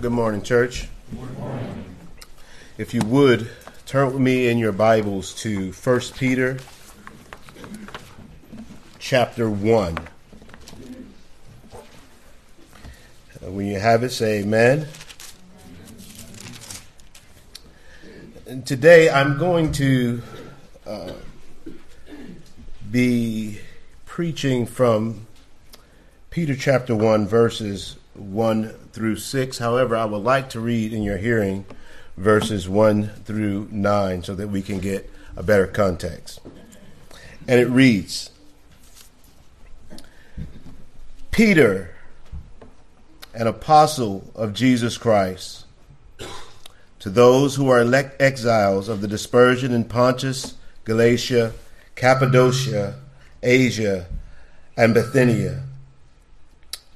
Good morning, church. Good morning. If you would, turn with me in your Bibles to 1 Peter chapter 1. Uh, when you have it, say amen. And today I'm going to uh, be preaching from Peter chapter 1, verses 1 through 6. However, I would like to read in your hearing verses 1 through 9 so that we can get a better context. And it reads Peter, an apostle of Jesus Christ, to those who are elect exiles of the dispersion in Pontus, Galatia, Cappadocia, Asia, and Bithynia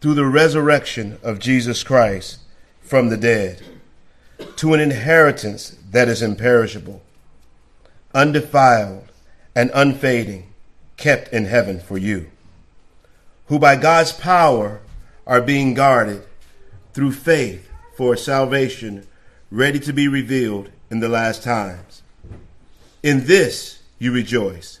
through the resurrection of Jesus Christ from the dead to an inheritance that is imperishable, undefiled, and unfading, kept in heaven for you, who by God's power are being guarded through faith for salvation ready to be revealed in the last times. In this you rejoice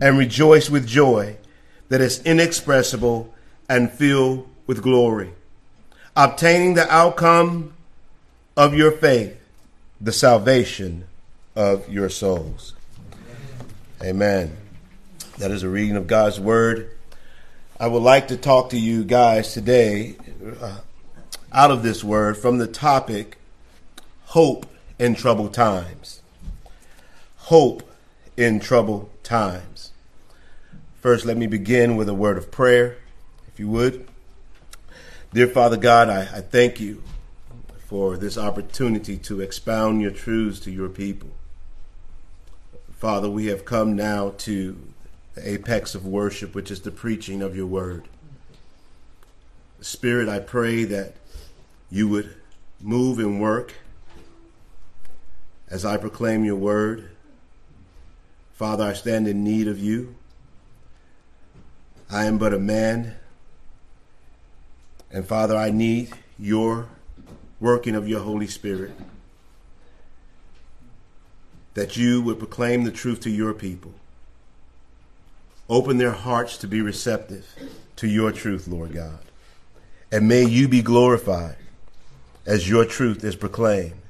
and rejoice with joy that is inexpressible and filled with glory, obtaining the outcome of your faith, the salvation of your souls. Amen. That is a reading of God's word. I would like to talk to you guys today uh, out of this word from the topic hope in troubled times. Hope in troubled times. First, let me begin with a word of prayer, if you would. Dear Father God, I, I thank you for this opportunity to expound your truths to your people. Father, we have come now to the apex of worship, which is the preaching of your word. Spirit, I pray that you would move and work as I proclaim your word. Father, I stand in need of you. I am but a man. And Father, I need your working of your Holy Spirit. That you would proclaim the truth to your people. Open their hearts to be receptive to your truth, Lord God. And may you be glorified as your truth is proclaimed.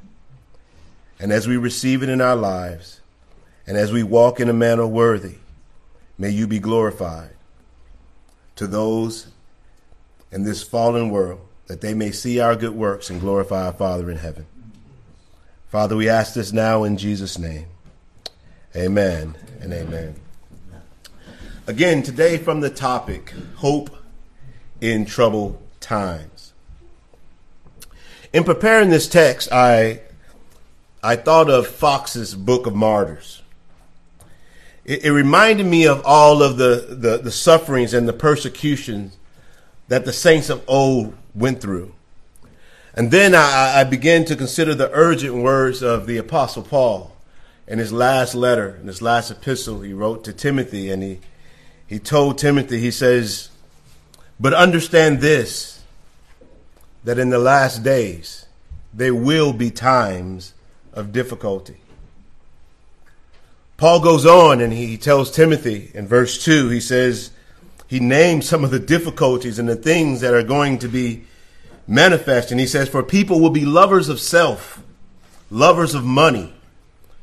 And as we receive it in our lives, and as we walk in a manner worthy, may you be glorified to those in this fallen world that they may see our good works and glorify our Father in heaven. Father, we ask this now in Jesus' name. Amen and amen. Again, today from the topic Hope in Troubled Times. In preparing this text, I, I thought of Fox's Book of Martyrs it, it reminded me of all of the, the, the sufferings and the persecutions that the saints of old went through. And then I, I began to consider the urgent words of the Apostle Paul in his last letter, in his last epistle he wrote to Timothy. And he, he told Timothy, he says, But understand this, that in the last days there will be times of difficulty. Paul goes on and he tells Timothy in verse 2, he says, he names some of the difficulties and the things that are going to be manifest. And He says, For people will be lovers of self, lovers of money,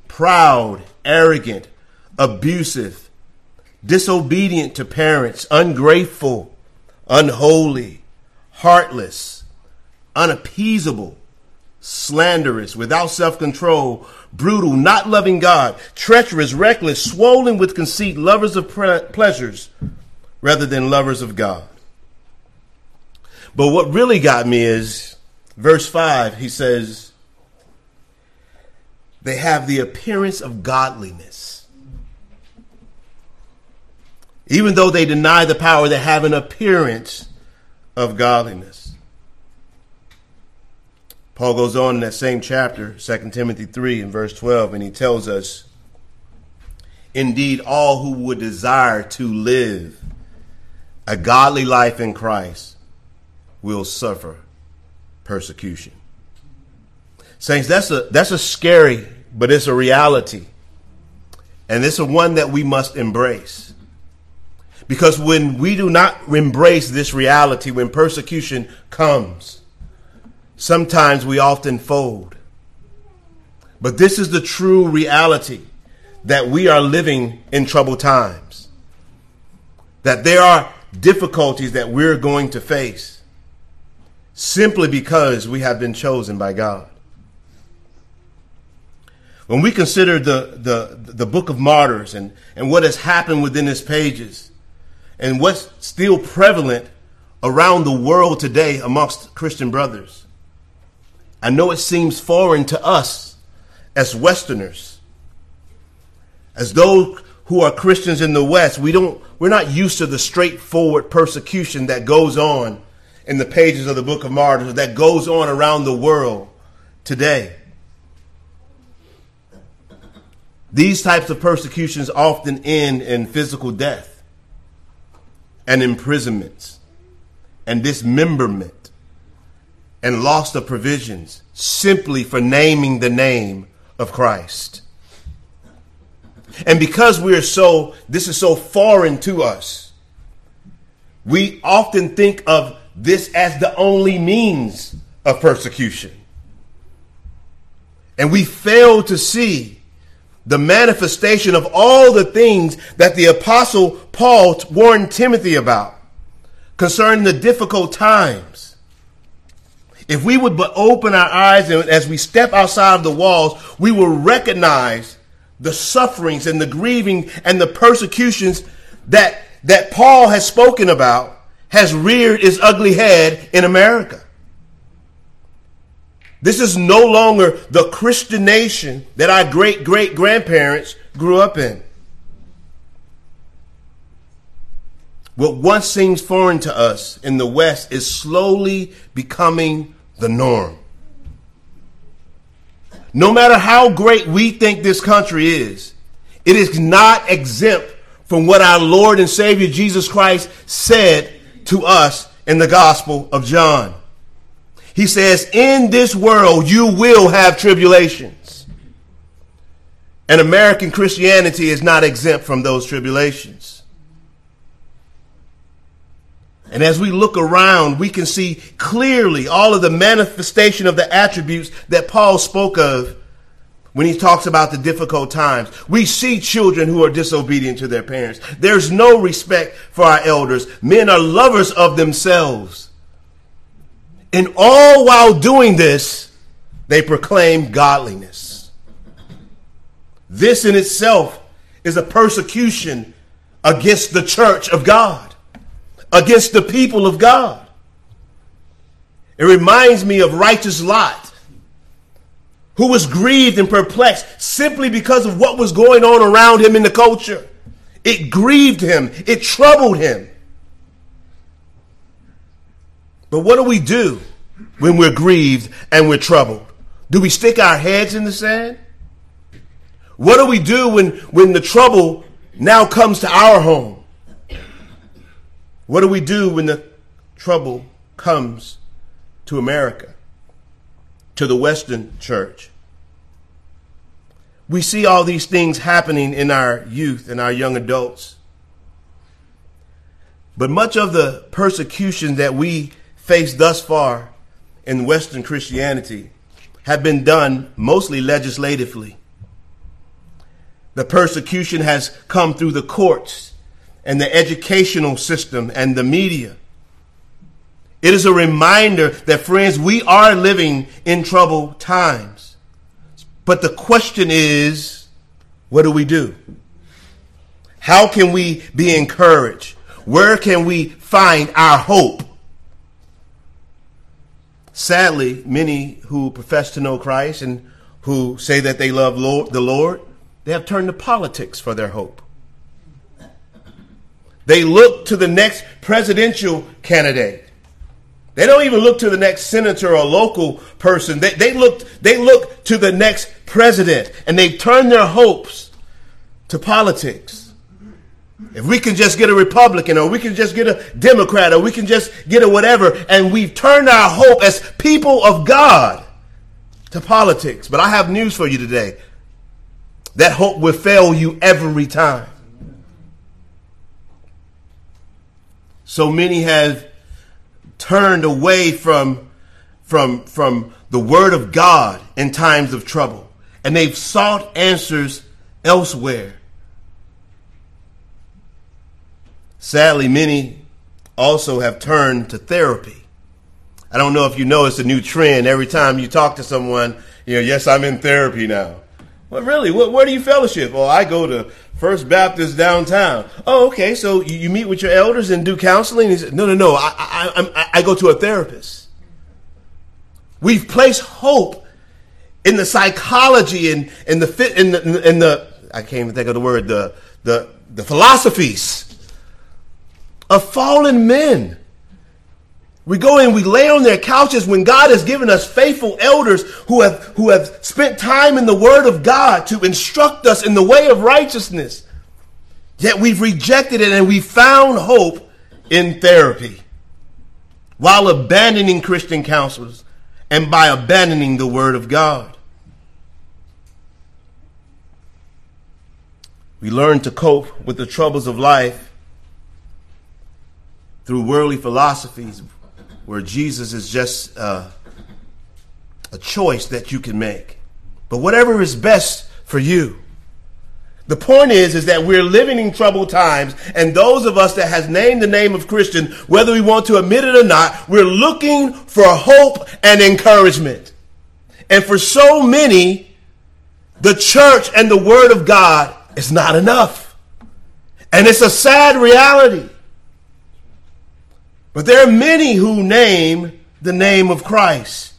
proud, arrogant, abusive, disobedient to parents, ungrateful, unholy, heartless, unappeasable, slanderous, without self control, brutal, not loving God, treacherous, reckless, swollen with conceit, lovers of pre- pleasures rather than lovers of God. But what really got me is verse 5, he says, they have the appearance of godliness. Even though they deny the power, they have an appearance of godliness. Paul goes on in that same chapter, 2 Timothy 3 and verse 12, and he tells us, Indeed, all who would desire to live a godly life in Christ will suffer persecution. Saints, that's a that's a scary, but it's a reality. And it's a one that we must embrace. Because when we do not embrace this reality, when persecution comes, sometimes we often fold. But this is the true reality that we are living in troubled times. That there are difficulties that we're going to face simply because we have been chosen by God. When we consider the, the, the book of martyrs and, and what has happened within its pages and what's still prevalent around the world today amongst Christian brothers, I know it seems foreign to us as Westerners, as those who are Christians in the West, we don't, we're not used to the straightforward persecution that goes on in the pages of the book of martyrs that goes on around the world today. These types of persecutions often end in physical death and imprisonments and dismemberment and loss of provisions simply for naming the name of Christ. And because we are so, this is so foreign to us, we often think of this as the only means of persecution. And we fail to see the manifestation of all the things that the apostle Paul warned Timothy about concerning the difficult times. If we would but open our eyes and as we step outside of the walls, we will recognize the sufferings and the grieving and the persecutions that, that Paul has spoken about has reared its ugly head in America. This is no longer the Christian nation that our great great grandparents grew up in. What once seems foreign to us in the West is slowly becoming the norm. No matter how great we think this country is, it is not exempt from what our Lord and Savior Jesus Christ said to us in the Gospel of John. He says, In this world you will have tribulations. And American Christianity is not exempt from those tribulations. And as we look around, we can see clearly all of the manifestation of the attributes that Paul spoke of when he talks about the difficult times. We see children who are disobedient to their parents. There's no respect for our elders. Men are lovers of themselves. And all while doing this, they proclaim godliness. This in itself is a persecution against the church of God against the people of God. It reminds me of righteous Lot, who was grieved and perplexed simply because of what was going on around him in the culture. It grieved him, it troubled him. But what do we do when we're grieved and we're troubled? Do we stick our heads in the sand? What do we do when, when the trouble now comes to our home? What do we do when the trouble comes to America, to the Western church? We see all these things happening in our youth and our young adults. But much of the persecution that we face thus far in Western Christianity have been done mostly legislatively. The persecution has come through the courts and the educational system and the media. It is a reminder that, friends, we are living in troubled times. But the question is, what do we do? How can we be encouraged? Where can we find our hope? Sadly, many who profess to know Christ and who say that they love Lord, the Lord, they have turned to politics for their hope. They look to the next presidential candidate. They don't even look to the next senator or local person. They, they, look, they look to the next president and they turn their hopes to politics. If we can just get a Republican or we can just get a Democrat or we can just get a whatever, and we've turned our hope as people of God to politics. But I have news for you today. That hope will fail you every time. So many have turned away from, from, from the word of God in times of trouble. And they've sought answers elsewhere. Sadly, many also have turned to therapy. I don't know if you know it's a new trend. Every time you talk to someone, you know, yes, I'm in therapy now. Well, really, what, where do you fellowship? Oh, I go to First Baptist downtown. Oh, okay. So you, you meet with your elders and do counseling? He said, no, no, no. I, I, I, I go to a therapist. We've placed hope in the psychology and in the fit in the, in the I can't even think of the word the the the philosophies of fallen men. We go in, we lay on their couches when God has given us faithful elders who have, who have spent time in the Word of God to instruct us in the way of righteousness. Yet we've rejected it and we found hope in therapy while abandoning Christian counselors and by abandoning the Word of God. We learn to cope with the troubles of life through worldly philosophies where Jesus is just uh, a choice that you can make. But whatever is best for you. The point is, is that we're living in troubled times, and those of us that has named the name of Christian, whether we want to admit it or not, we're looking for hope and encouragement. And for so many, the church and the word of God is not enough. And it's a sad reality. But there are many who name the name of Christ,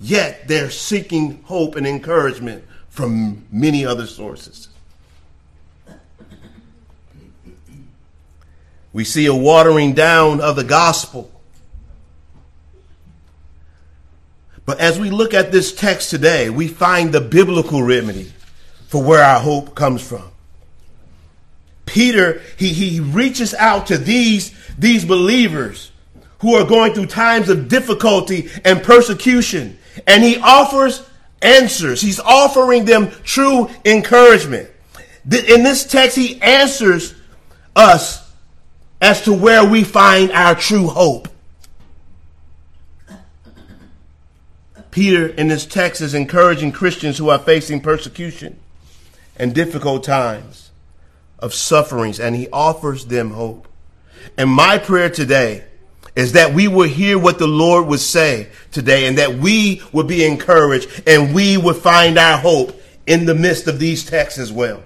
yet they're seeking hope and encouragement from many other sources. We see a watering down of the gospel. But as we look at this text today, we find the biblical remedy for where our hope comes from. Peter, he, he reaches out to these, these believers who are going through times of difficulty and persecution, and he offers answers. He's offering them true encouragement. In this text, he answers us as to where we find our true hope. Peter, in this text, is encouraging Christians who are facing persecution and difficult times of sufferings and he offers them hope. And my prayer today is that we will hear what the Lord would say today and that we will be encouraged and we will find our hope in the midst of these texts as well.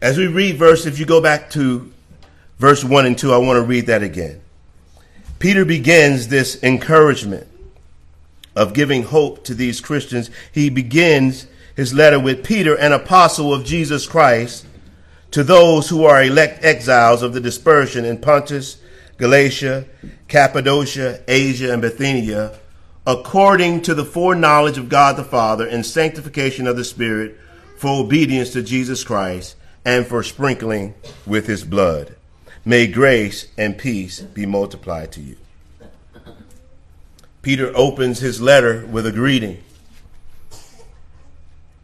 As we read verse, if you go back to verse 1 and 2, I want to read that again. Peter begins this encouragement of giving hope to these Christians. He begins his letter with Peter, an apostle of Jesus Christ, to those who are elect exiles of the dispersion in Pontus, Galatia, Cappadocia, Asia, and Bithynia, according to the foreknowledge of God the Father and sanctification of the Spirit, for obedience to Jesus Christ and for sprinkling with his blood. May grace and peace be multiplied to you. Peter opens his letter with a greeting.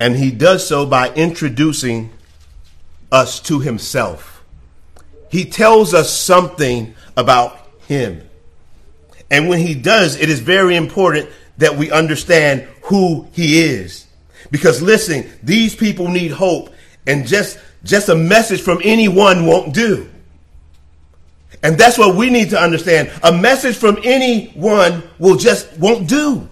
And he does so by introducing us to himself. He tells us something about him. And when he does, it is very important that we understand who he is. Because listen, these people need hope and just, just a message from anyone won't do. And that's what we need to understand. A message from anyone will just won't do.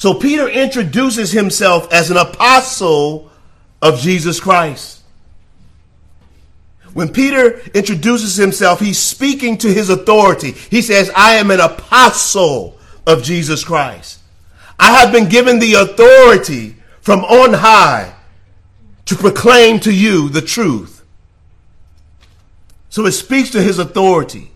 So Peter introduces himself as an apostle of Jesus Christ. When Peter introduces himself, he's speaking to his authority. He says, I am an apostle of Jesus Christ. I have been given the authority from on high to proclaim to you the truth. So it speaks to his authority.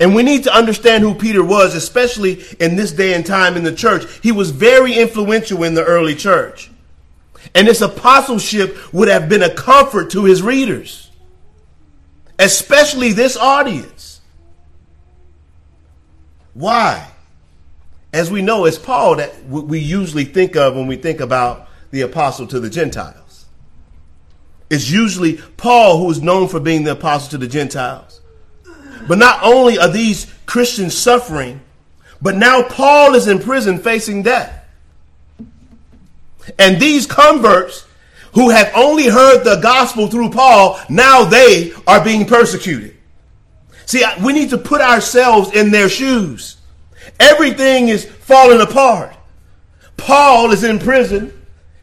And we need to understand who Peter was, especially in this day and time in the church. He was very influential in the early church. And this apostleship would have been a comfort to his readers, especially this audience. Why? As we know, it's Paul that we usually think of when we think about the apostle to the Gentiles. It's usually Paul who is known for being the apostle to the Gentiles. But not only are these Christians suffering, but now Paul is in prison facing death. And these converts who have only heard the gospel through Paul, now they are being persecuted. See, we need to put ourselves in their shoes. Everything is falling apart. Paul is in prison.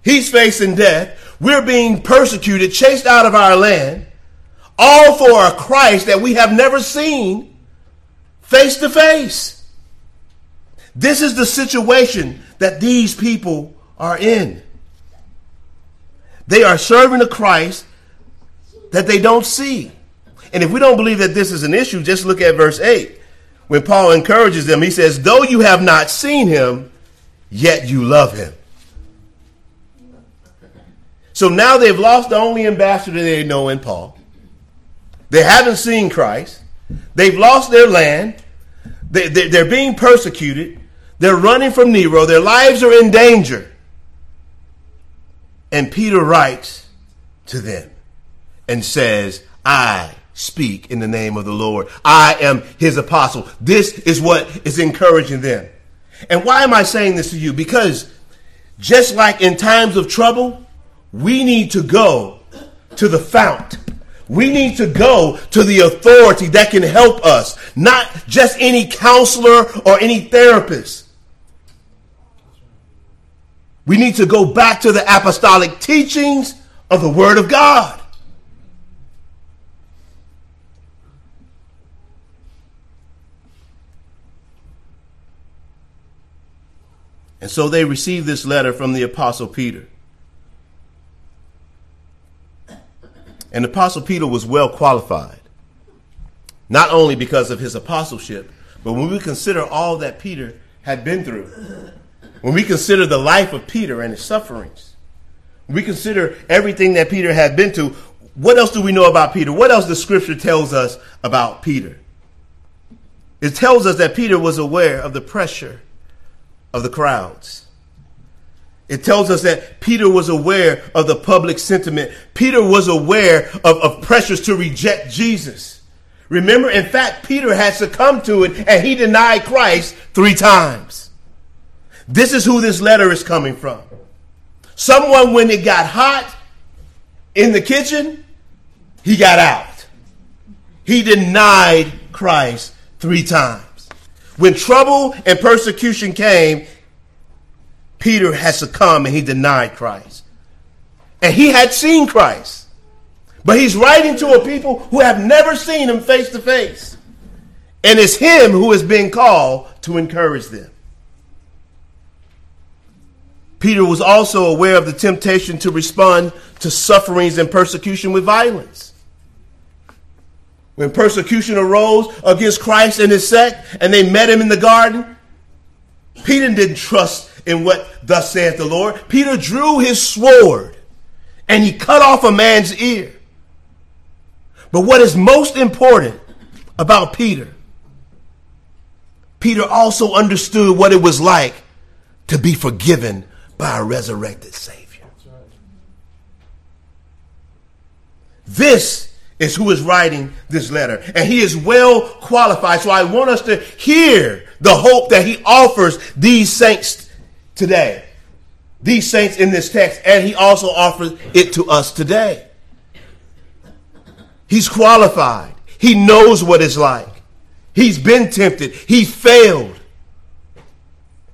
He's facing death. We're being persecuted, chased out of our land all for a Christ that we have never seen face to face. This is the situation that these people are in. They are serving a Christ that they don't see. And if we don't believe that this is an issue, just look at verse 8. When Paul encourages them, he says, Though you have not seen him, yet you love him. So now they've lost the only ambassador they know in Paul. They haven't seen Christ. They've lost their land. They, they, they're being persecuted. They're running from Nero. Their lives are in danger. And Peter writes to them and says, I speak in the name of the Lord. I am his apostle. This is what is encouraging them. And why am I saying this to you? Because just like in times of trouble, we need to go to the fount we need to go to the authority that can help us, not just any counselor or any therapist. We need to go back to the apostolic teachings of the Word of God. And so they received this letter from the Apostle Peter. And Apostle Peter was well qualified, not only because of his apostleship, but when we consider all that Peter had been through, when we consider the life of Peter and his sufferings, we consider everything that Peter had been to, what else do we know about Peter? What else the scripture tells us about Peter? It tells us that Peter was aware of the pressure of the crowds. It tells us that Peter was aware of the public sentiment. Peter was aware of, of pressures to reject Jesus. Remember, in fact, Peter had succumbed to it and he denied Christ three times. This is who this letter is coming from. Someone, when it got hot in the kitchen, he got out. He denied Christ three times. When trouble and persecution came, Peter had succumbed and he denied Christ. And he had seen Christ. But he's writing to a people who have never seen him face to face. And it's him who is being called to encourage them. Peter was also aware of the temptation to respond to sufferings and persecution with violence. When persecution arose against Christ and his sect, and they met him in the garden, Peter didn't trust in what thus saith the Lord. Peter drew his sword and he cut off a man's ear. But what is most important about Peter, Peter also understood what it was like to be forgiven by a resurrected Savior. This is who is writing this letter. And he is well qualified. So I want us to hear the hope that he offers these saints today. These saints in this text. And he also offers it to us today. He's qualified. He knows what it's like. He's been tempted. He failed.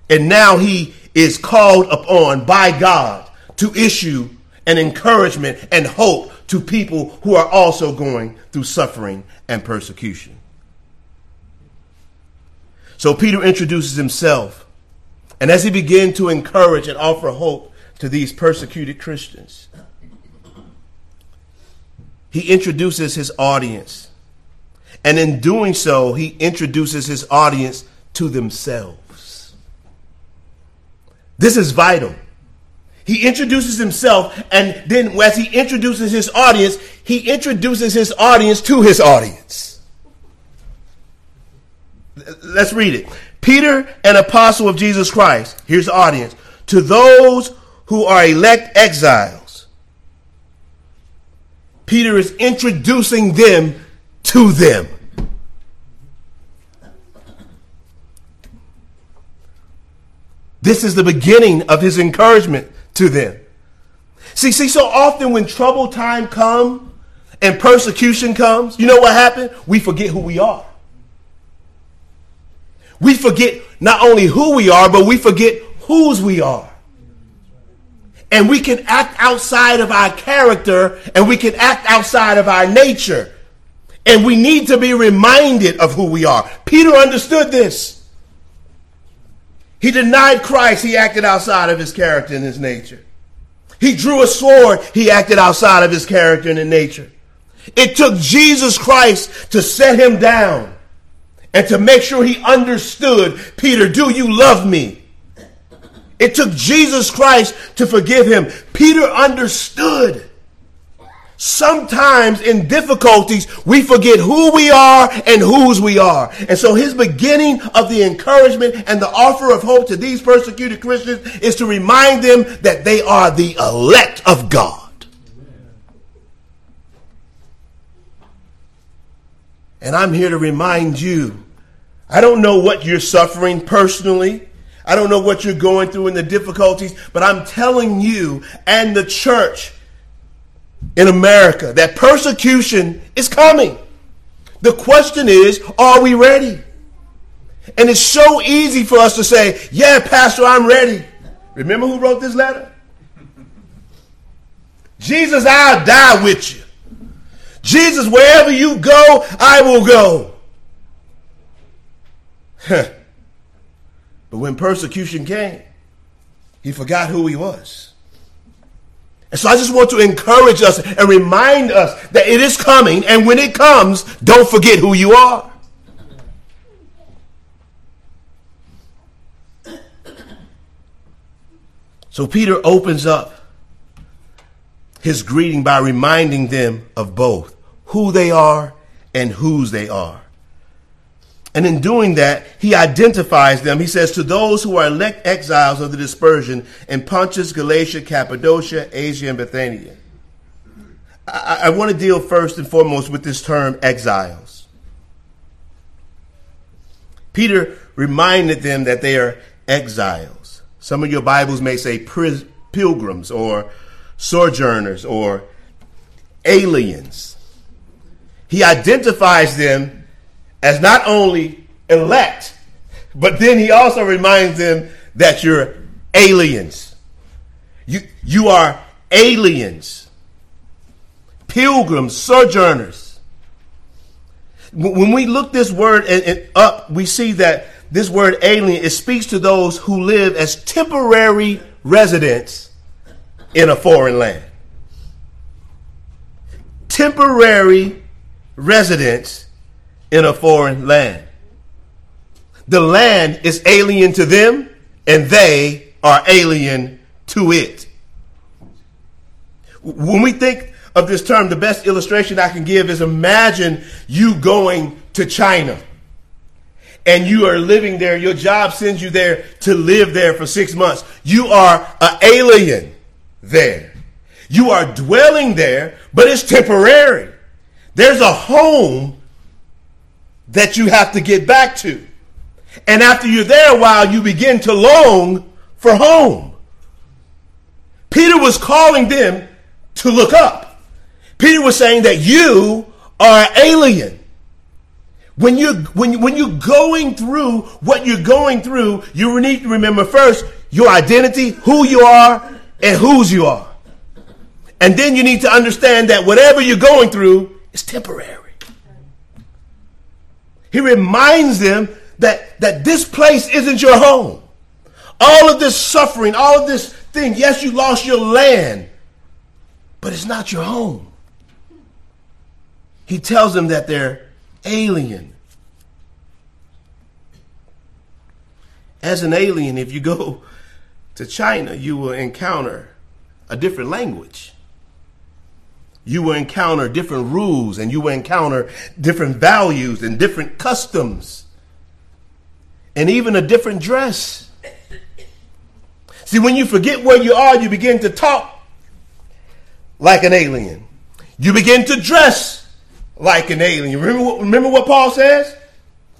And now he is called upon by God to issue an encouragement and hope to people who are also going through suffering and persecution. So Peter introduces himself, and as he begins to encourage and offer hope to these persecuted Christians, he introduces his audience. And in doing so, he introduces his audience to themselves. This is vital. He introduces himself, and then as he introduces his audience, he introduces his audience to his audience. Let's read it. Peter, an apostle of Jesus Christ, here's the audience, to those who are elect exiles. Peter is introducing them to them. This is the beginning of his encouragement to them. See, see, so often when trouble time come and persecution comes, you know what happened? We forget who we are. We forget not only who we are, but we forget whose we are. And we can act outside of our character and we can act outside of our nature. And we need to be reminded of who we are. Peter understood this. He denied Christ. He acted outside of his character and his nature. He drew a sword. He acted outside of his character and his nature. It took Jesus Christ to set him down and to make sure he understood, Peter, do you love me? It took Jesus Christ to forgive him. Peter understood. Sometimes in difficulties, we forget who we are and whose we are. And so his beginning of the encouragement and the offer of hope to these persecuted Christians is to remind them that they are the elect of God. And I'm here to remind you. I don't know what you're suffering personally. I don't know what you're going through in the difficulties, but I'm telling you and the church in America that persecution is coming. The question is, are we ready? And it's so easy for us to say, yeah, Pastor, I'm ready. Remember who wrote this letter? Jesus, I'll die with you. Jesus, wherever you go, I will go. But when persecution came, he forgot who he was. And so I just want to encourage us and remind us that it is coming, and when it comes, don't forget who you are. So Peter opens up his greeting by reminding them of both who they are and whose they are. And in doing that, he identifies them. He says, To those who are elect exiles of the dispersion in Pontus, Galatia, Cappadocia, Asia, and Bithynia. I, I want to deal first and foremost with this term exiles. Peter reminded them that they are exiles. Some of your Bibles may say pilgrims or sojourners or aliens. He identifies them as not only elect, but then he also reminds them that you're aliens. You, you are aliens, pilgrims, sojourners. When we look this word up, we see that this word alien, it speaks to those who live as temporary residents in a foreign land. Temporary residents in a foreign land. The land is alien to them, and they are alien to it. When we think of this term, the best illustration I can give is imagine you going to China and you are living there. Your job sends you there to live there for six months. You are an alien there. You are dwelling there, but it's temporary. There's a home that you have to get back to. And after you're there a while, you begin to long for home. Peter was calling them to look up. Peter was saying that you are alien. When you when when you're going through what you're going through, you need to remember first your identity, who you are, and whose you are. And then you need to understand that whatever you're going through is temporary. He reminds them that, that this place isn't your home. All of this suffering, all of this thing, yes, you lost your land, but it's not your home. He tells them that they're alien. As an alien, if you go to China, you will encounter a different language. You will encounter different rules and you will encounter different values and different customs and even a different dress. See, when you forget where you are, you begin to talk like an alien. You begin to dress like an alien. Remember what, remember what Paul says?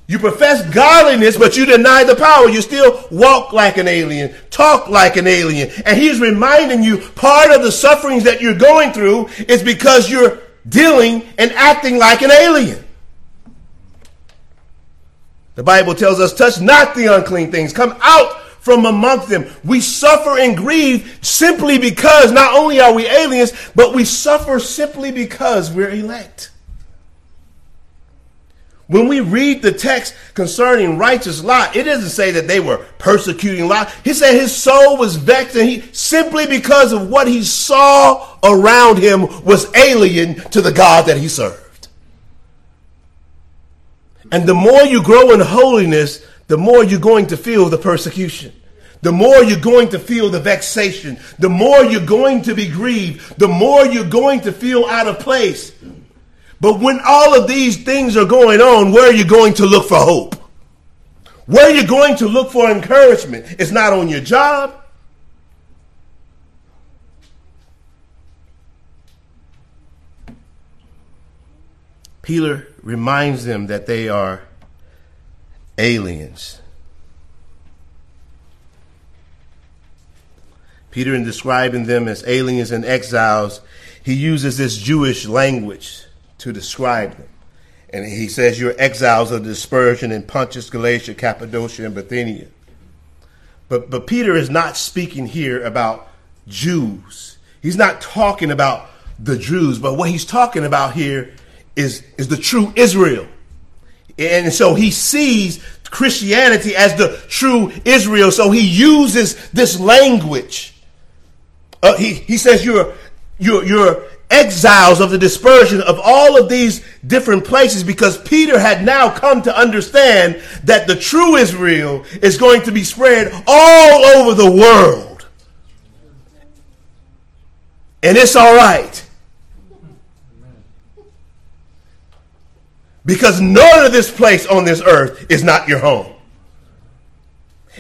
You profess godliness, but you deny the power. You still walk like an alien, talk like an alien. And he's reminding you part of the sufferings that you're going through is because you're dealing and acting like an alien. The Bible tells us, touch not the unclean things. Come out from among them. We suffer and grieve simply because not only are we aliens, but we suffer simply because we're elect. When we read the text concerning righteous Lot, it doesn't say that they were persecuting Lot. He said his soul was vexed and he simply because of what he saw around him was alien to the God that he served. And the more you grow in holiness, the more you're going to feel the persecution. The more you're going to feel the vexation. The more you're going to be grieved. The more you're going to feel out of place. But when all of these things are going on, where are you going to look for hope? Where are you going to look for encouragement? It's not on your job. Peter reminds them that they are aliens. Peter, in describing them as aliens and exiles, he uses this Jewish language to describe them. And he says, You're exiles of dispersion in Pontus, Galatia, Cappadocia, and Bithynia. But, but Peter is not speaking here about Jews. He's not talking about the Jews, but what he's talking about here is, is the true Israel. And so he sees Christianity as the true Israel. So he uses this language. Uh, he, he says you're, you're, you're exiles of the dispersion of all of these different places because Peter had now come to understand that the true Israel is going to be spread all over the world. And it's all right. Because none of this place on this earth is not your home.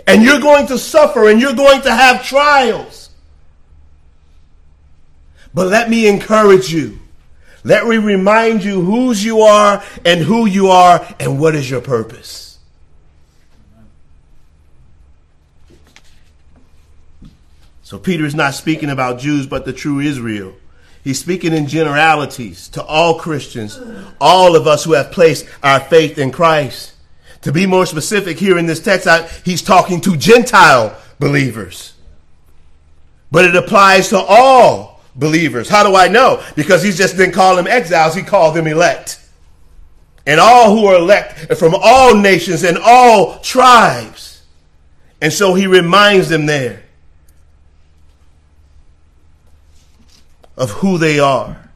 And you're going to suffer and you're going to have trials. But let me encourage you. Let me remind you whose you are and who you are and what is your purpose. So Peter is not speaking about Jews, but the true Israel. He's speaking in generalities to all Christians, all of us who have placed our faith in Christ. To be more specific, here in this text, he's talking to Gentile believers. But it applies to all believers. How do I know? Because he just didn't call them exiles, he called them elect. And all who are elect from all nations and all tribes. And so he reminds them there of who they are.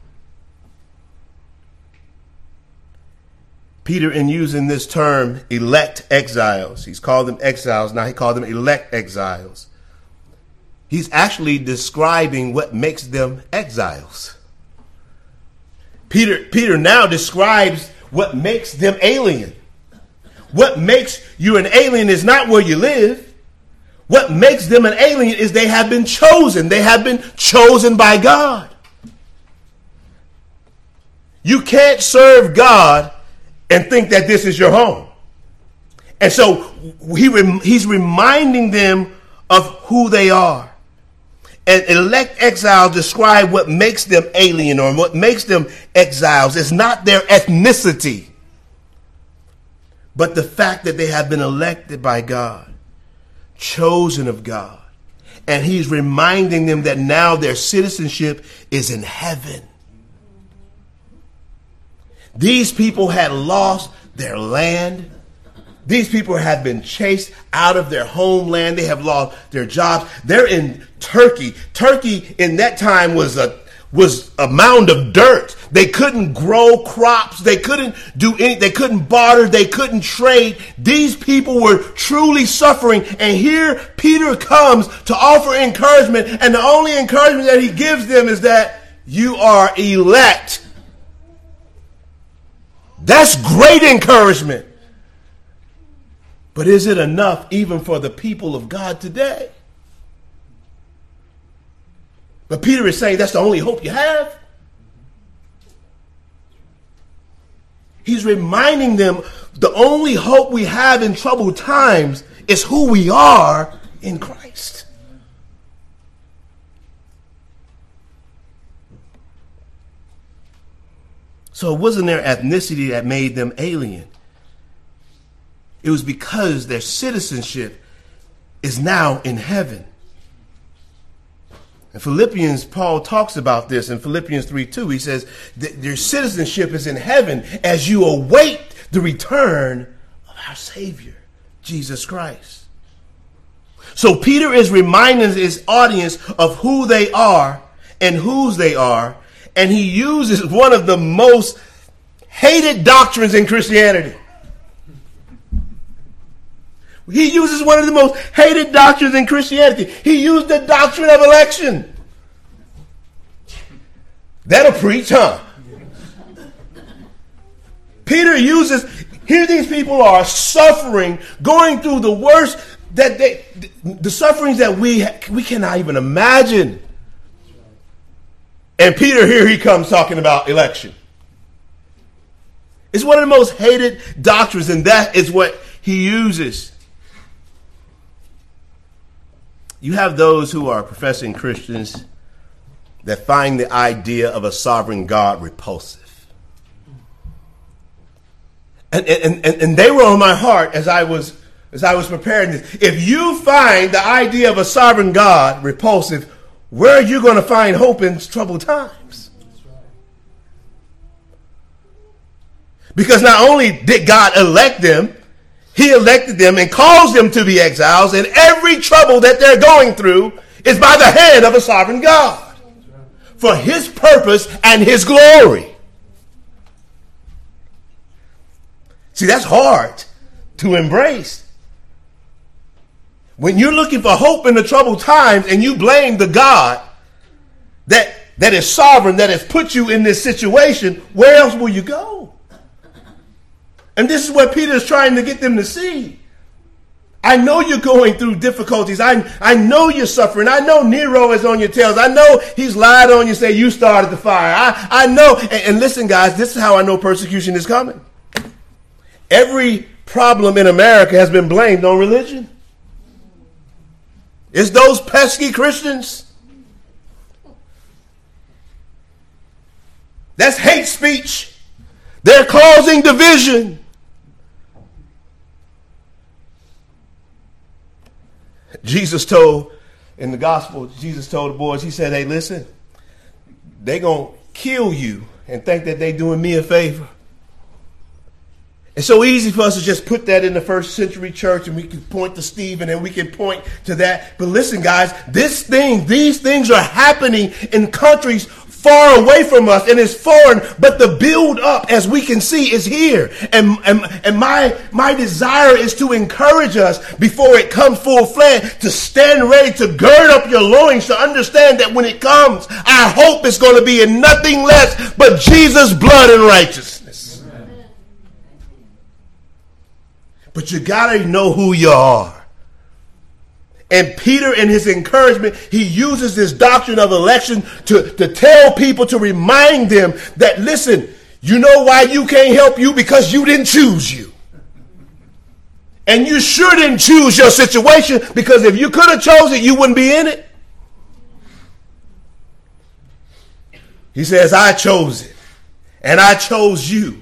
Peter, in using this term, elect exiles, he's called them exiles. Now he called them elect exiles. He's actually describing what makes them exiles. Peter, Peter now describes what makes them alien. What makes you an alien is not where you live. What makes them an alien is they have been chosen. They have been chosen by God. You can't serve God and think that this is your home. And so he, he's reminding them of who they are. And elect exiles describe what makes them alien or what makes them exiles. It's not their ethnicity, but the fact that they have been elected by God, chosen of God. And he's reminding them that now their citizenship is in heaven. These people had lost their land. These people have been chased out of their homeland. They have lost their jobs. They're in Turkey. Turkey in that time was a was a mound of dirt. They couldn't grow crops. They couldn't do any, they couldn't barter. They couldn't trade. These people were truly suffering. And here Peter comes to offer encouragement. And the only encouragement that he gives them is that you are elect. That's great encouragement. But is it enough even for the people of God today? But Peter is saying that's the only hope you have. He's reminding them the only hope we have in troubled times is who we are in Christ. So it wasn't their ethnicity that made them alien. It was because their citizenship is now in heaven. In Philippians, Paul talks about this in Philippians 3 2. He says your citizenship is in heaven as you await the return of our Savior, Jesus Christ. So Peter is reminding his audience of who they are and whose they are and he uses one of the most hated doctrines in Christianity. He uses one of the most hated doctrines in Christianity. He used the doctrine of election. That'll preach, huh? Peter uses, here these people are suffering, going through the worst that they, the sufferings that we, we cannot even imagine. And Peter, here he comes talking about election. It's one of the most hated doctrines, and that is what he uses. You have those who are professing Christians that find the idea of a sovereign God repulsive. And, and, and, and they were on my heart as I was as I was preparing this. If you find the idea of a sovereign God repulsive, where are you going to find hope in troubled times? Because not only did God elect them, He elected them and caused them to be exiles, and every trouble that they're going through is by the hand of a sovereign God for His purpose and His glory. See, that's hard to embrace. When you're looking for hope in the troubled times and you blame the God that, that is sovereign, that has put you in this situation, where else will you go? And this is what Peter is trying to get them to see. I know you're going through difficulties. I, I know you're suffering. I know Nero is on your tails. I know he's lied on you, say you started the fire. I, I know. And, and listen, guys, this is how I know persecution is coming. Every problem in America has been blamed on religion. It's those pesky Christians. That's hate speech. They're causing division. Jesus told in the gospel, Jesus told the boys, he said, Hey, listen, they gonna kill you and think that they doing me a favor. It's so easy for us to just put that in the first century church and we can point to Stephen and we can point to that. But listen, guys, this thing, these things are happening in countries far away from us and it's foreign, but the build up, as we can see, is here. And, and, and my, my desire is to encourage us before it comes full fledged to stand ready to gird up your loins to understand that when it comes, our hope is going to be in nothing less but Jesus' blood and righteousness. But you got to know who you are. And Peter, in his encouragement, he uses this doctrine of election to, to tell people, to remind them that, listen, You know why you can't help you? Because you didn't choose you. And you sure didn't choose your situation because if you could have chosen it, you wouldn't be in it. He says, I chose it. And I chose you.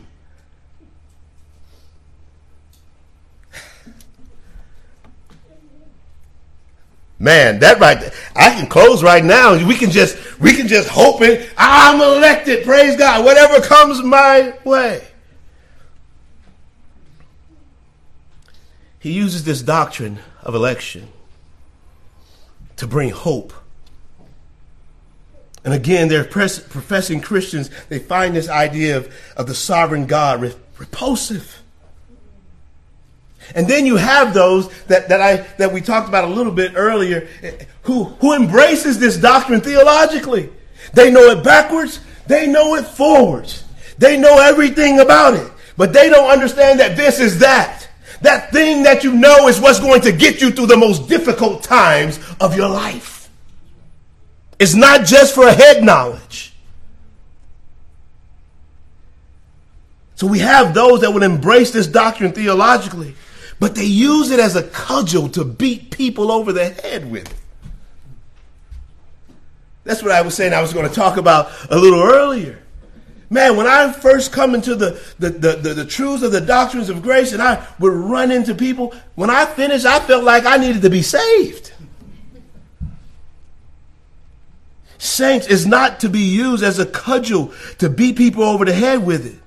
Man, that right there, I can close right now. We can just we can just hope it. I'm elected. Praise God. Whatever comes my way. He uses this doctrine of election to bring hope. And again, they're professing Christians. They find this idea of, of the sovereign God repulsive. And then you have those that, that I that we talked about a little bit earlier who, who embraces this doctrine theologically. They know it backwards, they know it forwards. They know everything about it. But they don't understand that this is that. That thing that you know is what's going to get you through the most difficult times of your life. It's not just for head knowledge. So we have those that would embrace this doctrine theologically but they use it as a cudgel to beat people over the head with. That's what I was saying I was going to talk about a little earlier. Man, when I first come into the, the, the, the, the truths of the doctrines of grace and I would run into people, when I finished, I felt like I needed to be saved. Saints is not to be used as a cudgel to beat people over the head with it.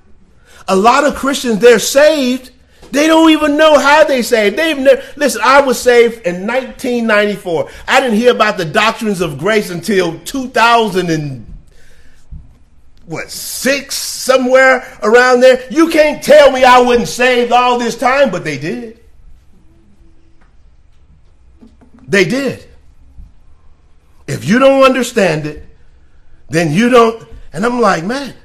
A lot of Christians, they're saved, they don't even know how they saved. They've never listen. I was saved in 1994. I didn't hear about the doctrines of grace until 2000 and what six somewhere around there. You can't tell me I wasn't saved all this time, but they did. They did. If you don't understand it, then you don't. And I'm like, man,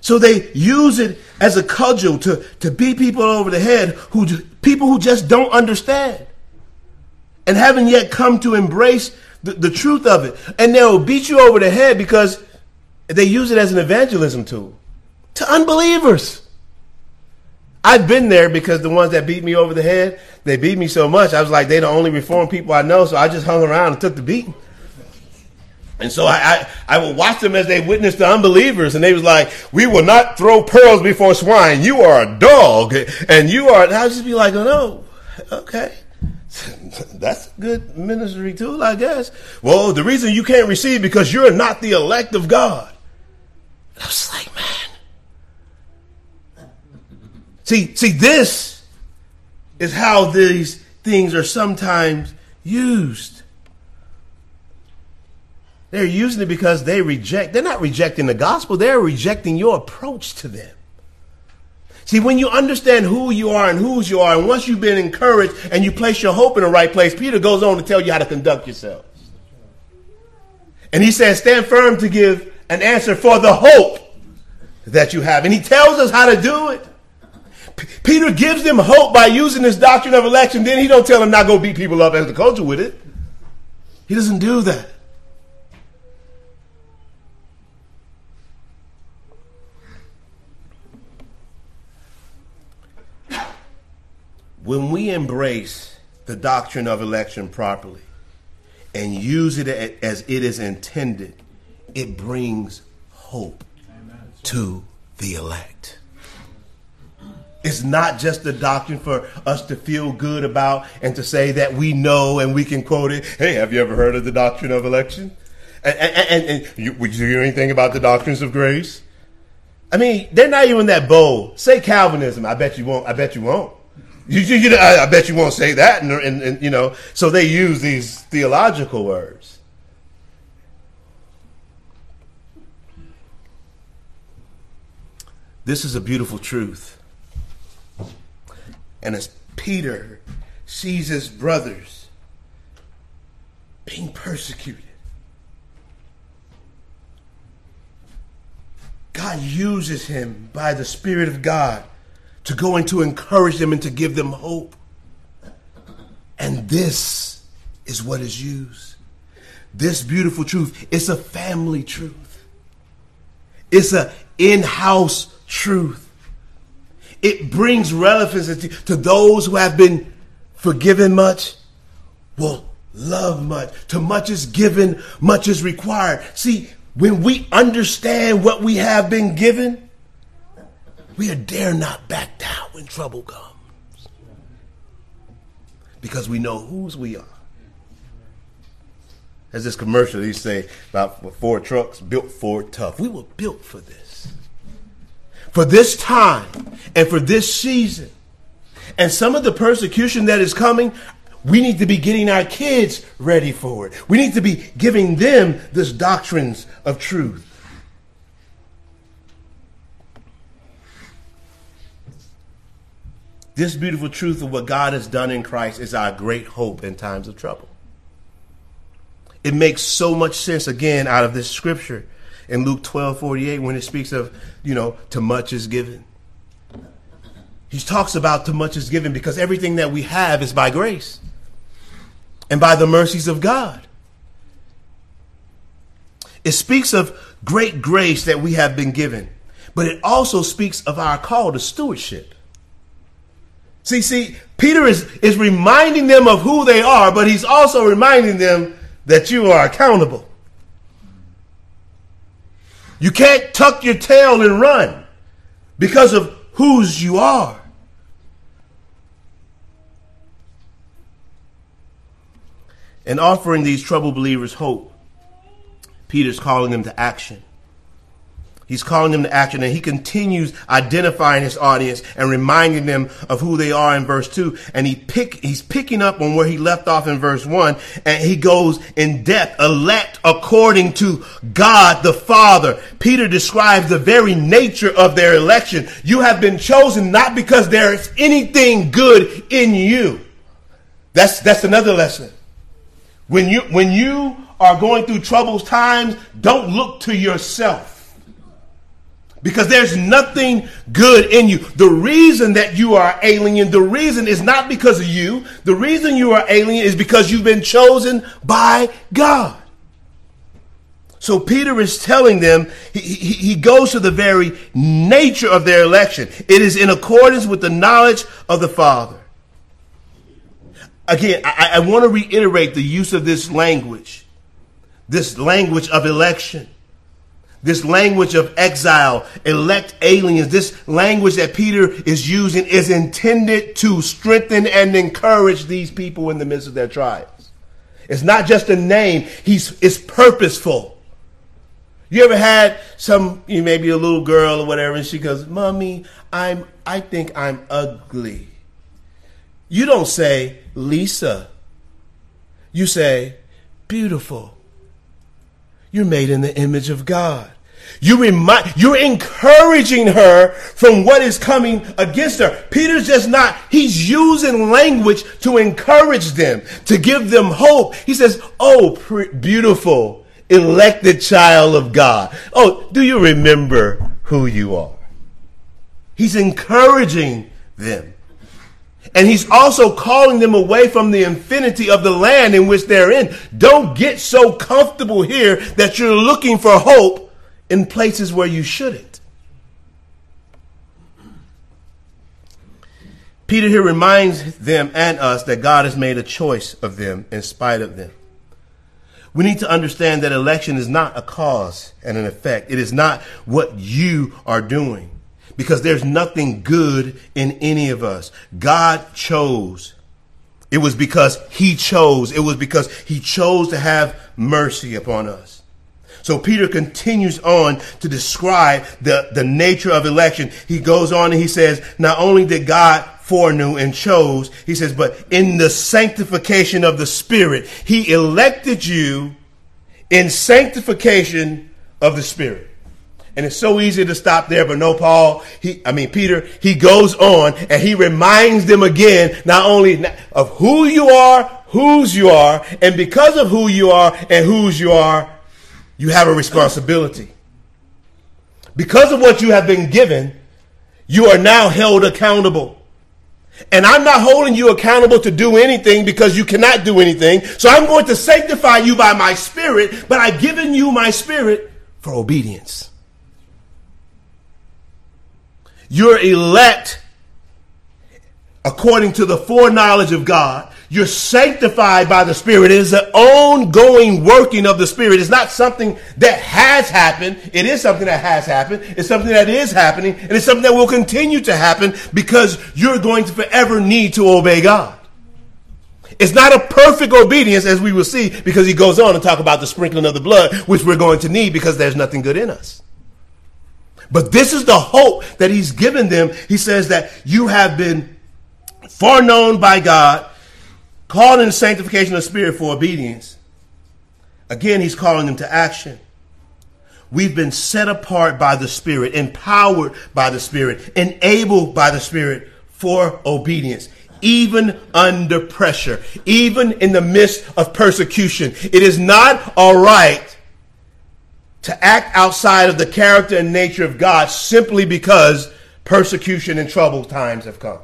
so they use it as a cudgel to, to beat people over the head who people who just don't understand and haven't yet come to embrace the, the truth of it. And they'll beat you over the head because they use it as an evangelism tool to unbelievers. I've been there because the ones that beat me over the head, they beat me so much. I was like, they're the only reformed people I know, so I just hung around and took the beating. And so I, I, I would watch them as they witnessed the unbelievers, and they was like, "We will not throw pearls before swine. You are a dog, and you are." And I would just be like, "Oh no, okay." That's a good ministry tool, I guess. Well, the reason you can't receive because you're not the elect of God. I was like, man. See, see, this is how these things are sometimes used. They're using it because they reject, they're not rejecting the gospel, they're rejecting your approach to them. See, when you understand who you are and whose you are, and once you've been encouraged and you place your hope in the right place, Peter goes on to tell you how to conduct yourselves. And he says, stand firm to give an answer for the hope that you have. And he tells us how to do it. P- Peter gives them hope by using this doctrine of election. Then he don't tell them not go beat people up as the culture with it. He doesn't do that. When we embrace the doctrine of election properly and use it as it is intended, it brings hope to the elect. It's not just a doctrine for us to feel good about and to say that we know and we can quote it. Hey, have you ever heard of the doctrine of election? And, and, and, and you, would you hear anything about the doctrines of grace? I mean, they're not even that bold. Say Calvinism. I bet you won't. I bet you won't. You, you, you, I, I, bet you won't say that, and, and, and you know, so they use these theological words. This is a beautiful truth. And as Peter sees his brothers being persecuted, God uses him by the Spirit of God to go and to encourage them and to give them hope. And this is what is used. This beautiful truth. It's a family truth. It's a in house truth. It brings relevancy to those who have been forgiven much, will love much. To much is given, much is required. See, when we understand what we have been given, we dare not back down when trouble comes. Because we know whose we are. As this commercial they say about Ford trucks built for tough. We were built for this. For this time and for this season. And some of the persecution that is coming, we need to be getting our kids ready for it. We need to be giving them this doctrines of truth. This beautiful truth of what God has done in Christ is our great hope in times of trouble. It makes so much sense again out of this scripture in Luke 12 48 when it speaks of, you know, to much is given. He talks about too much is given because everything that we have is by grace and by the mercies of God. It speaks of great grace that we have been given, but it also speaks of our call to stewardship. See, see, Peter is, is reminding them of who they are, but he's also reminding them that you are accountable. You can't tuck your tail and run because of whose you are. And offering these troubled believers hope, Peter's calling them to action. He's calling them to action and he continues identifying his audience and reminding them of who they are in verse 2. And he pick, he's picking up on where he left off in verse 1 and he goes in depth, elect according to God the Father. Peter describes the very nature of their election. You have been chosen not because there is anything good in you. That's, that's another lesson. When you, when you are going through troubled times, don't look to yourself because there's nothing good in you. The reason that you are alien, the reason is not because of you. The reason you are alien is because you've been chosen by God. So Peter is telling them, he, he, goes to the very nature of their election. It is in accordance with the knowledge of the Father. Again, I, I want to reiterate the use of this language, this language of election. This language of exile, elect aliens, this language that Peter is using is intended to strengthen and encourage these people in the midst of their trials. It's not just a name, he's it's purposeful. You ever had some you maybe a little girl or whatever, and she goes, Mommy, I'm I think I'm ugly. You don't say Lisa. You say beautiful. You're made in the image of God. You remind, you're encouraging her from what is coming against her. Peter's just not, he's using language to encourage them, to give them hope. He says, Oh, beautiful, elected child of God. Oh, do you remember who you are? He's encouraging them. And he's also calling them away from the infinity of the land in which they're in. Don't get so comfortable here that you're looking for hope in places where you shouldn't. Peter here reminds them and us that God has made a choice of them in spite of them. We need to understand that election is not a cause and an effect. It is not what you are doing because there's nothing good in any of us. God chose. It was because he chose. It was because he chose to have mercy upon us. So Peter continues on to describe the, the nature of election. He goes on and he says, not only did God foreknew and chose, he says, but in the sanctification of the Spirit, he elected you in sanctification of the Spirit. And it's so easy to stop there, but no, Paul, he, I mean, Peter, he goes on and he reminds them again, not only of who you are, whose you are, and because of who you are and whose you are, you have a responsibility. Because of what you have been given, you are now held accountable. And I'm not holding you accountable to do anything because you cannot do anything. So I'm going to sanctify you by my spirit, but I've given you my spirit for obedience. You're elect according to the foreknowledge of God. You're sanctified by the Spirit. It is an ongoing working of the Spirit. It's not something that has happened. It is something that has happened. It's something that is happening. And it's something that will continue to happen because you're going to forever need to obey God. It's not a perfect obedience, as we will see, because he goes on to talk about the sprinkling of the blood, which we're going to need because there's nothing good in us. But this is the hope that he's given them. He says that you have been foreknown by God, called in sanctification of Spirit for obedience. Again, he's calling them to action. We've been set apart by the Spirit, empowered by the Spirit, enabled by the Spirit for obedience even under pressure, even in the midst of persecution. It is not all right to act outside of the character and nature of God simply because persecution and troubled times have come.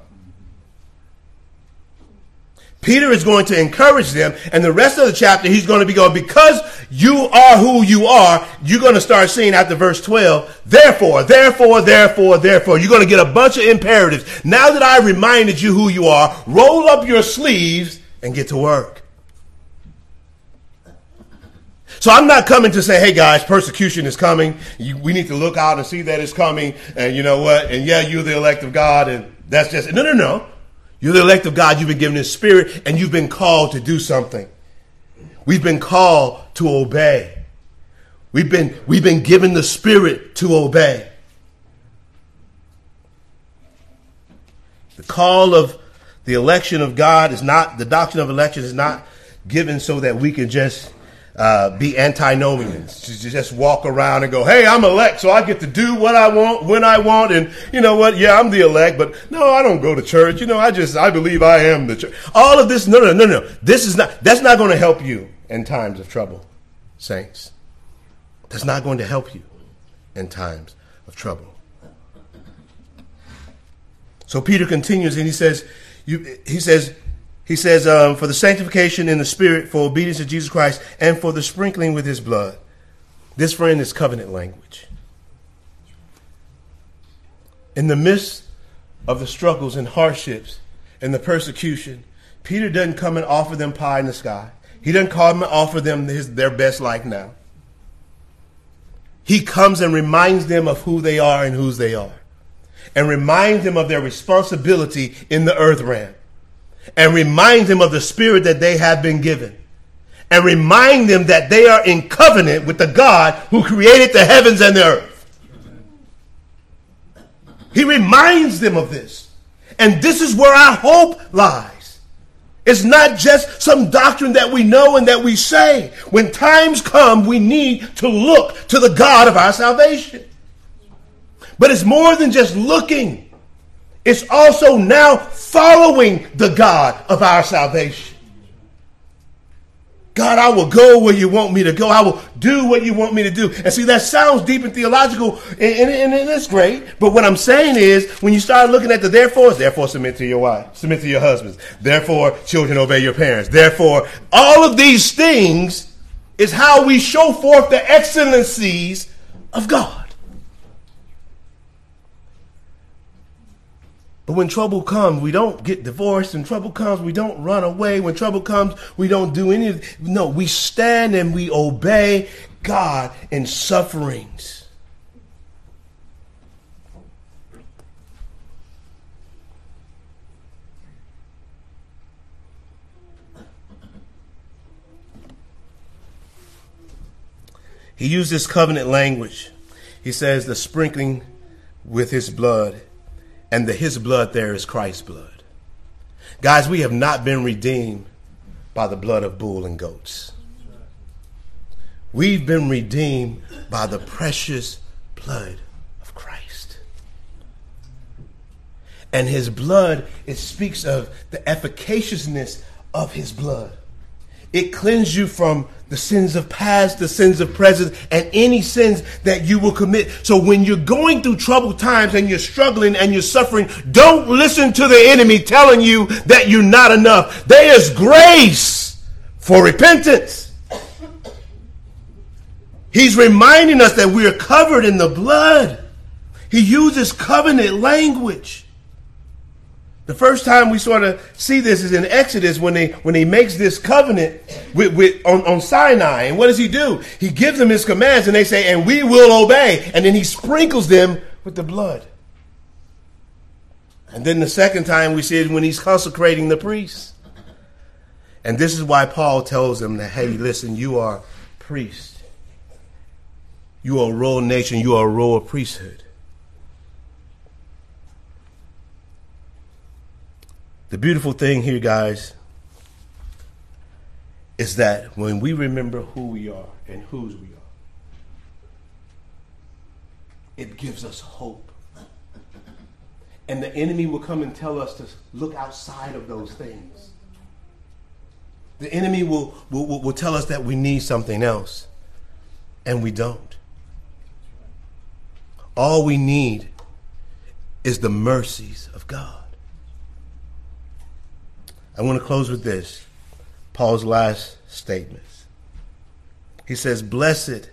Peter is going to encourage them, and the rest of the chapter, he's going to be going, because you are who you are, you're going to start seeing after verse 12, therefore, therefore, therefore, therefore. You're going to get a bunch of imperatives. Now that I reminded you who you are, roll up your sleeves and get to work. So I'm not coming to say, hey guys, persecution is coming. You, we need to look out and see that it's coming. And you know what? And yeah, you're the elect of God, and that's just, no, no, no. You're the elect of God. You've been given His Spirit and you've been called to do something. We've been called to obey. We've been, we've been given the Spirit to obey. The call of the election of God is not, the doctrine of election is not given so that we can just uh, be antinomians, to just walk around and go, "Hey, I'm elect, so I get to do what I want when I want." And you know what? Yeah, I'm the elect, but no, I don't go to church. You know, I just I believe I am the church. All of this, no, no, no, no. This is not. That's not going to help you in times of trouble, saints. That's not going to help you in times of trouble. So Peter continues and he says, you, he says, he says, um, for the sanctification in the Spirit, for obedience to Jesus Christ, and for the sprinkling with his blood. This, friend, is covenant language. In the midst of the struggles and hardships and the persecution, Peter doesn't come and offer them pie in the sky. He doesn't come and offer them his, their best life now. He comes and reminds them of who they are and whose they are, and reminds them of their responsibility in the earth realm and remind them of the spirit that they have been given and remind them that they are in covenant with the God who created the heavens and the earth. He reminds them of this. And this is where our hope lies. It's not just some doctrine that we know and that we say. When times come, we need to look to the God of our salvation. But it's more than just looking. It's also now following the God of our salvation. God, I will go where you want me to go. I will do what you want me to do. And see, that sounds deep and theological, and, and, and it's great. But what I'm saying is, when you start looking at the therefore, therefore submit to your wife, submit to your husbands. Therefore, children obey your parents. Therefore, all of these things is how we show forth the excellencies of God. But when trouble comes, we don't get divorced. When trouble comes, we don't run away. When trouble comes, we don't do any. No, we stand and we obey God in sufferings. He used this covenant language. He says the sprinkling with his blood and the his blood there is Christ's blood. Guys, we have not been redeemed by the blood of bull and goats. We've been redeemed by the precious blood of Christ. And his blood, it speaks of the efficaciousness of his blood. It cleanses you from the sins of past, the sins of present, and any sins that you will commit. So when you're going through troubled times and you're struggling and you're suffering, don't listen to the enemy telling you that you're not enough. There is grace for repentance. He's reminding us that we are covered in the blood. He uses covenant language. The first time we sort of see this is in Exodus when he when he makes this covenant with, with on, on Sinai. And what does he do? He gives them his commands and they say, and we will obey. And then he sprinkles them with the blood. And then the second time we see it when he's consecrating the priests. And this is why Paul tells them that, hey, listen, you are priests. You are a royal nation. You are a royal priesthood. The beautiful thing here, guys, is that when we remember who we are and whose we are, it gives us hope. And the enemy will come and tell us to look outside of those things. The enemy will, will, will tell us that we need something else, and we don't. All we need is the mercies of God. I want to close with this Paul's last statements. He says, Blessed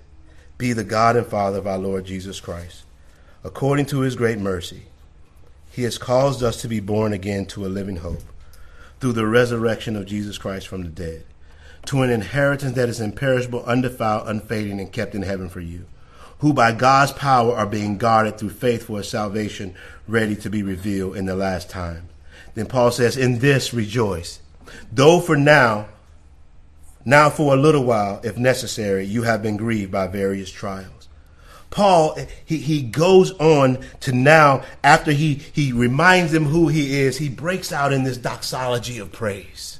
be the God and Father of our Lord Jesus Christ. According to his great mercy, he has caused us to be born again to a living hope through the resurrection of Jesus Christ from the dead, to an inheritance that is imperishable, undefiled, unfading, and kept in heaven for you, who by God's power are being guarded through faith for a salvation ready to be revealed in the last time. Then Paul says, In this rejoice. Though for now, now for a little while, if necessary, you have been grieved by various trials. Paul, he, he goes on to now, after he, he reminds them who he is, he breaks out in this doxology of praise.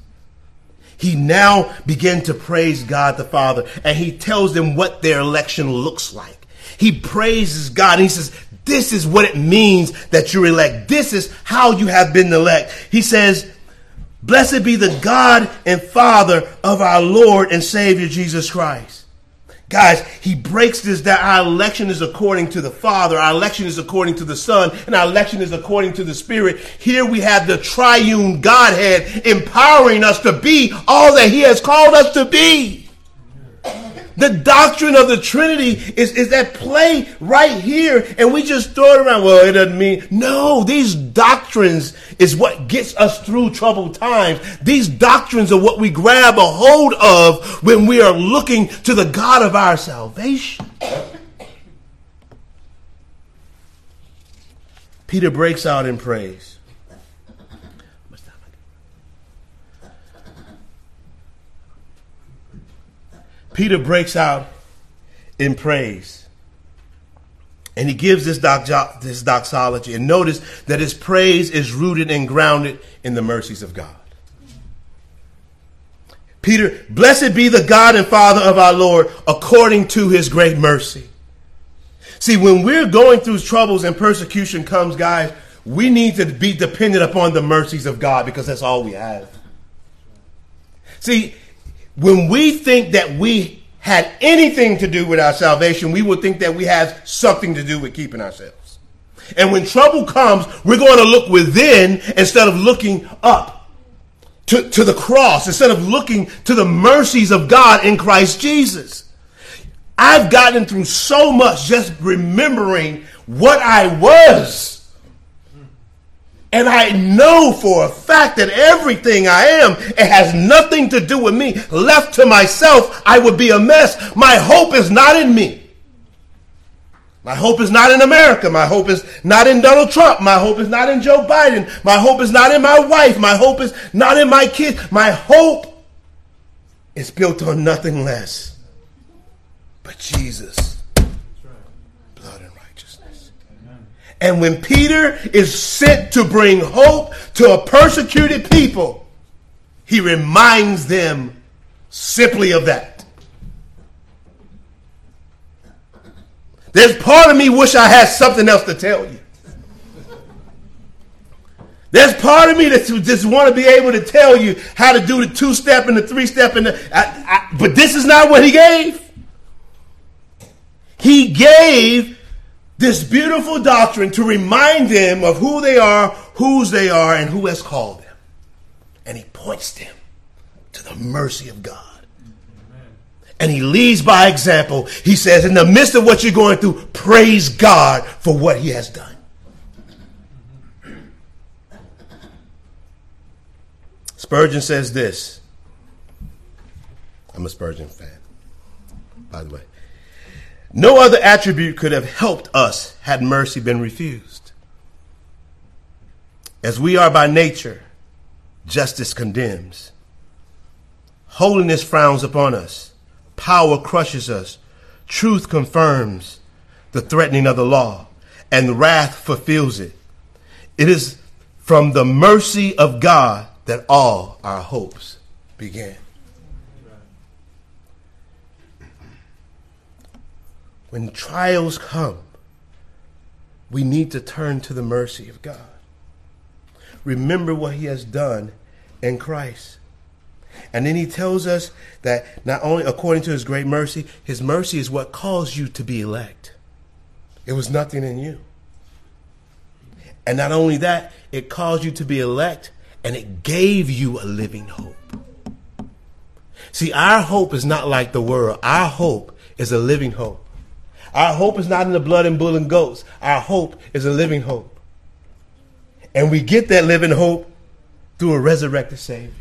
He now begins to praise God the Father, and he tells them what their election looks like. He praises God, and he says, this is what it means that you're elect. This is how you have been elect. He says, Blessed be the God and Father of our Lord and Savior Jesus Christ. Guys, he breaks this that our election is according to the Father, our election is according to the Son, and our election is according to the Spirit. Here we have the triune Godhead empowering us to be all that he has called us to be. The doctrine of the Trinity is, is at play right here, and we just throw it around. Well, it doesn't mean. No, these doctrines is what gets us through troubled times. These doctrines are what we grab a hold of when we are looking to the God of our salvation. Peter breaks out in praise. Peter breaks out in praise. And he gives this, doxo- this doxology. And notice that his praise is rooted and grounded in the mercies of God. Peter, blessed be the God and Father of our Lord according to his great mercy. See, when we're going through troubles and persecution comes, guys, we need to be dependent upon the mercies of God because that's all we have. See, when we think that we had anything to do with our salvation, we would think that we have something to do with keeping ourselves. And when trouble comes, we're going to look within instead of looking up to, to the cross, instead of looking to the mercies of God in Christ Jesus. I've gotten through so much just remembering what I was and I know for a fact that everything I am, it has nothing to do with me. Left to myself, I would be a mess. My hope is not in me. My hope is not in America. My hope is not in Donald Trump. My hope is not in Joe Biden. My hope is not in my wife. My hope is not in my kids. My hope is built on nothing less but Jesus. And when Peter is sent to bring hope to a persecuted people, he reminds them simply of that. There's part of me wish I had something else to tell you. There's part of me that just want to be able to tell you how to do the two step and the three step and the, I, I, but this is not what he gave. He gave this beautiful doctrine to remind them of who they are, whose they are, and who has called them. And he points them to the mercy of God. And he leads by example. He says, in the midst of what you're going through, praise God for what he has done. Spurgeon says this. I'm a Spurgeon fan, by the way. No other attribute could have helped us had mercy been refused. As we are by nature, justice condemns. Holiness frowns upon us. Power crushes us. Truth confirms the threatening of the law, and wrath fulfills it. It is from the mercy of God that all our hopes began. When trials come, we need to turn to the mercy of God. Remember what He has done in Christ. And then he tells us that not only according to his great mercy, his mercy is what caused you to be elect. It was nothing in you. And not only that, it caused you to be elect and it gave you a living hope. See, our hope is not like the world. Our hope is a living hope. Our hope is not in the blood and bull and goats. Our hope is a living hope. And we get that living hope through a resurrected Savior.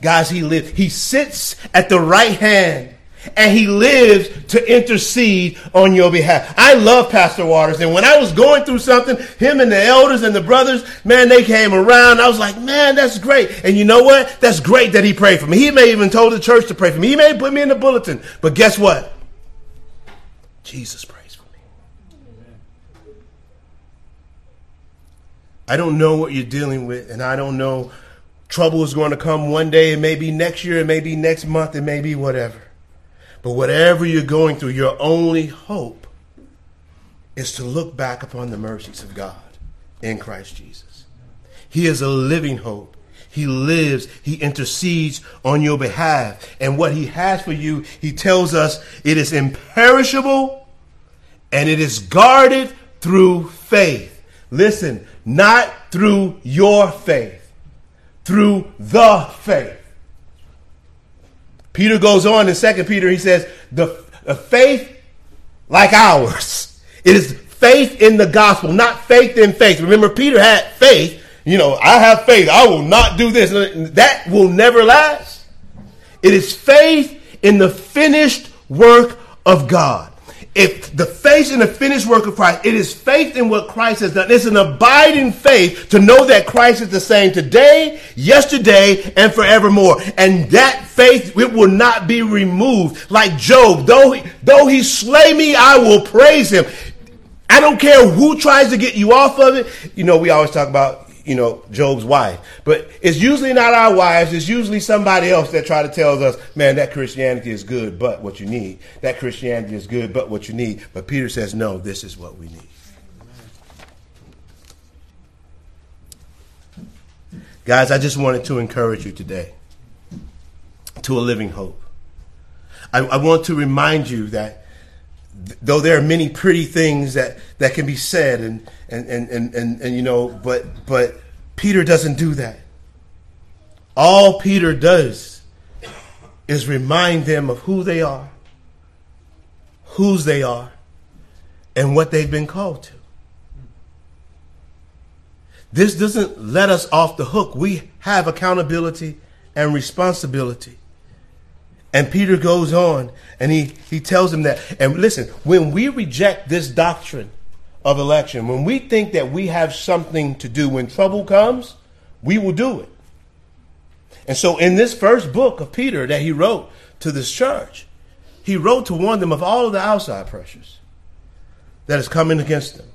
Guys, he lives. He sits at the right hand and he lives to intercede on your behalf. I love Pastor Waters. And when I was going through something, him and the elders and the brothers, man, they came around. I was like, man, that's great. And you know what? That's great that he prayed for me. He may even told the church to pray for me. He may put me in the bulletin. But guess what? Jesus prays for me. I don't know what you're dealing with, and I don't know trouble is going to come one day. It may be next year. It may be next month. It may be whatever. But whatever you're going through, your only hope is to look back upon the mercies of God in Christ Jesus. He is a living hope. He lives, he intercedes on your behalf. And what he has for you, he tells us it is imperishable and it is guarded through faith. Listen, not through your faith, through the faith. Peter goes on in Second Peter, he says, the, the faith like ours. It is faith in the gospel, not faith in faith. Remember, Peter had faith. You know, I have faith. I will not do this. That will never last. It is faith in the finished work of God if the faith in the finished work of Christ, it is faith in what Christ has done. It's an abiding faith to know that Christ is the same today, yesterday, and forevermore. And that faith, it will not be removed. Like Job, though he, though he slay me, I will praise him. I don't care who tries to get you off of it. You know, we always talk about you know, Job's wife. But it's usually not our wives. It's usually somebody else that try to tell us, man, that Christianity is good, but what you need. That Christianity is good, but what you need. But Peter says, no, this is what we need. Guys, I just wanted to encourage you today to a living hope. I, I want to remind you that though there are many pretty things that, that can be said and, and, and, and, and, and, you know, but, but Peter doesn't do that. All Peter does is remind them of who they are, whose they are, and what they've been called to. This doesn't let us off the hook. We have accountability and responsibility. And Peter goes on and he, he tells them that. And listen, when we reject this doctrine of election, when we think that we have something to do when trouble comes, we will do it. And so in this first book of Peter that he wrote to this church, he wrote to warn them of all of the outside pressures that is coming against them.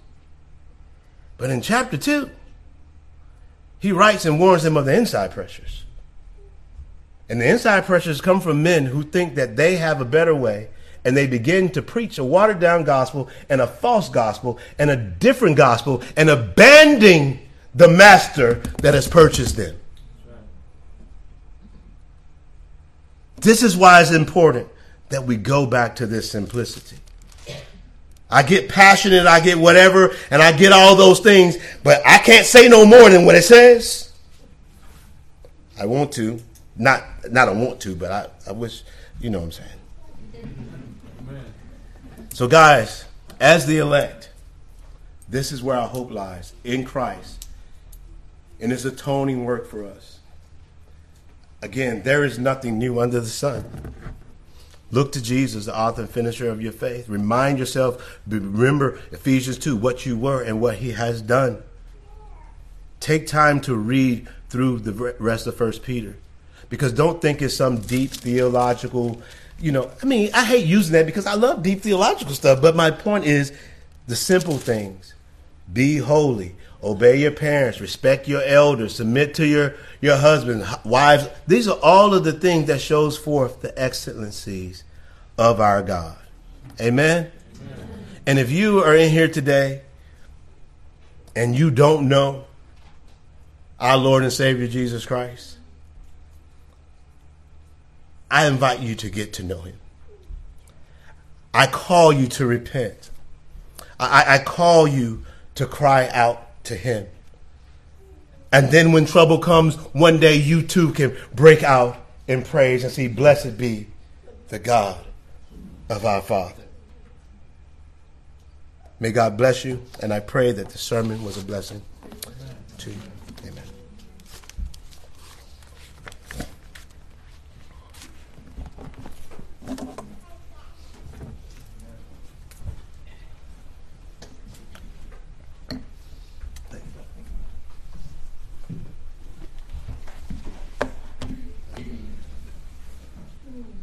But in chapter 2, he writes and warns them of the inside pressures. And the inside pressures come from men who think that they have a better way and they begin to preach a watered down gospel and a false gospel and a different gospel and abandoning the master that has purchased them. This is why it's important that we go back to this simplicity. I get passionate, I get whatever, and I get all those things, but I can't say no more than what it says. I want to, not not I want to, but I, I wish You know what I'm saying. So, guys, as the elect, this is where our hope lies in Christ and His atoning work for us. Again, there is nothing new under the sun. Look to Jesus, the author and finisher of your faith. Remind yourself, remember Ephesians 2, what you were and what He has done. Take time to read through the rest of First Peter, because don't think it's some deep theological. You know, I mean, I hate using that because I love deep theological stuff. But my point is, the simple things: be holy, obey your parents, respect your elders, submit to your your husband, wives. These are all of the things that shows forth the excellencies of our God. Amen. Amen. And if you are in here today and you don't know our Lord and Savior Jesus Christ, I invite you to get to know him. I call you to repent. I, I call you to cry out to him. And then when trouble comes, one day you too can break out in praise and say, Blessed be the God of our Father. May God bless you, and I pray that the sermon was a blessing to you.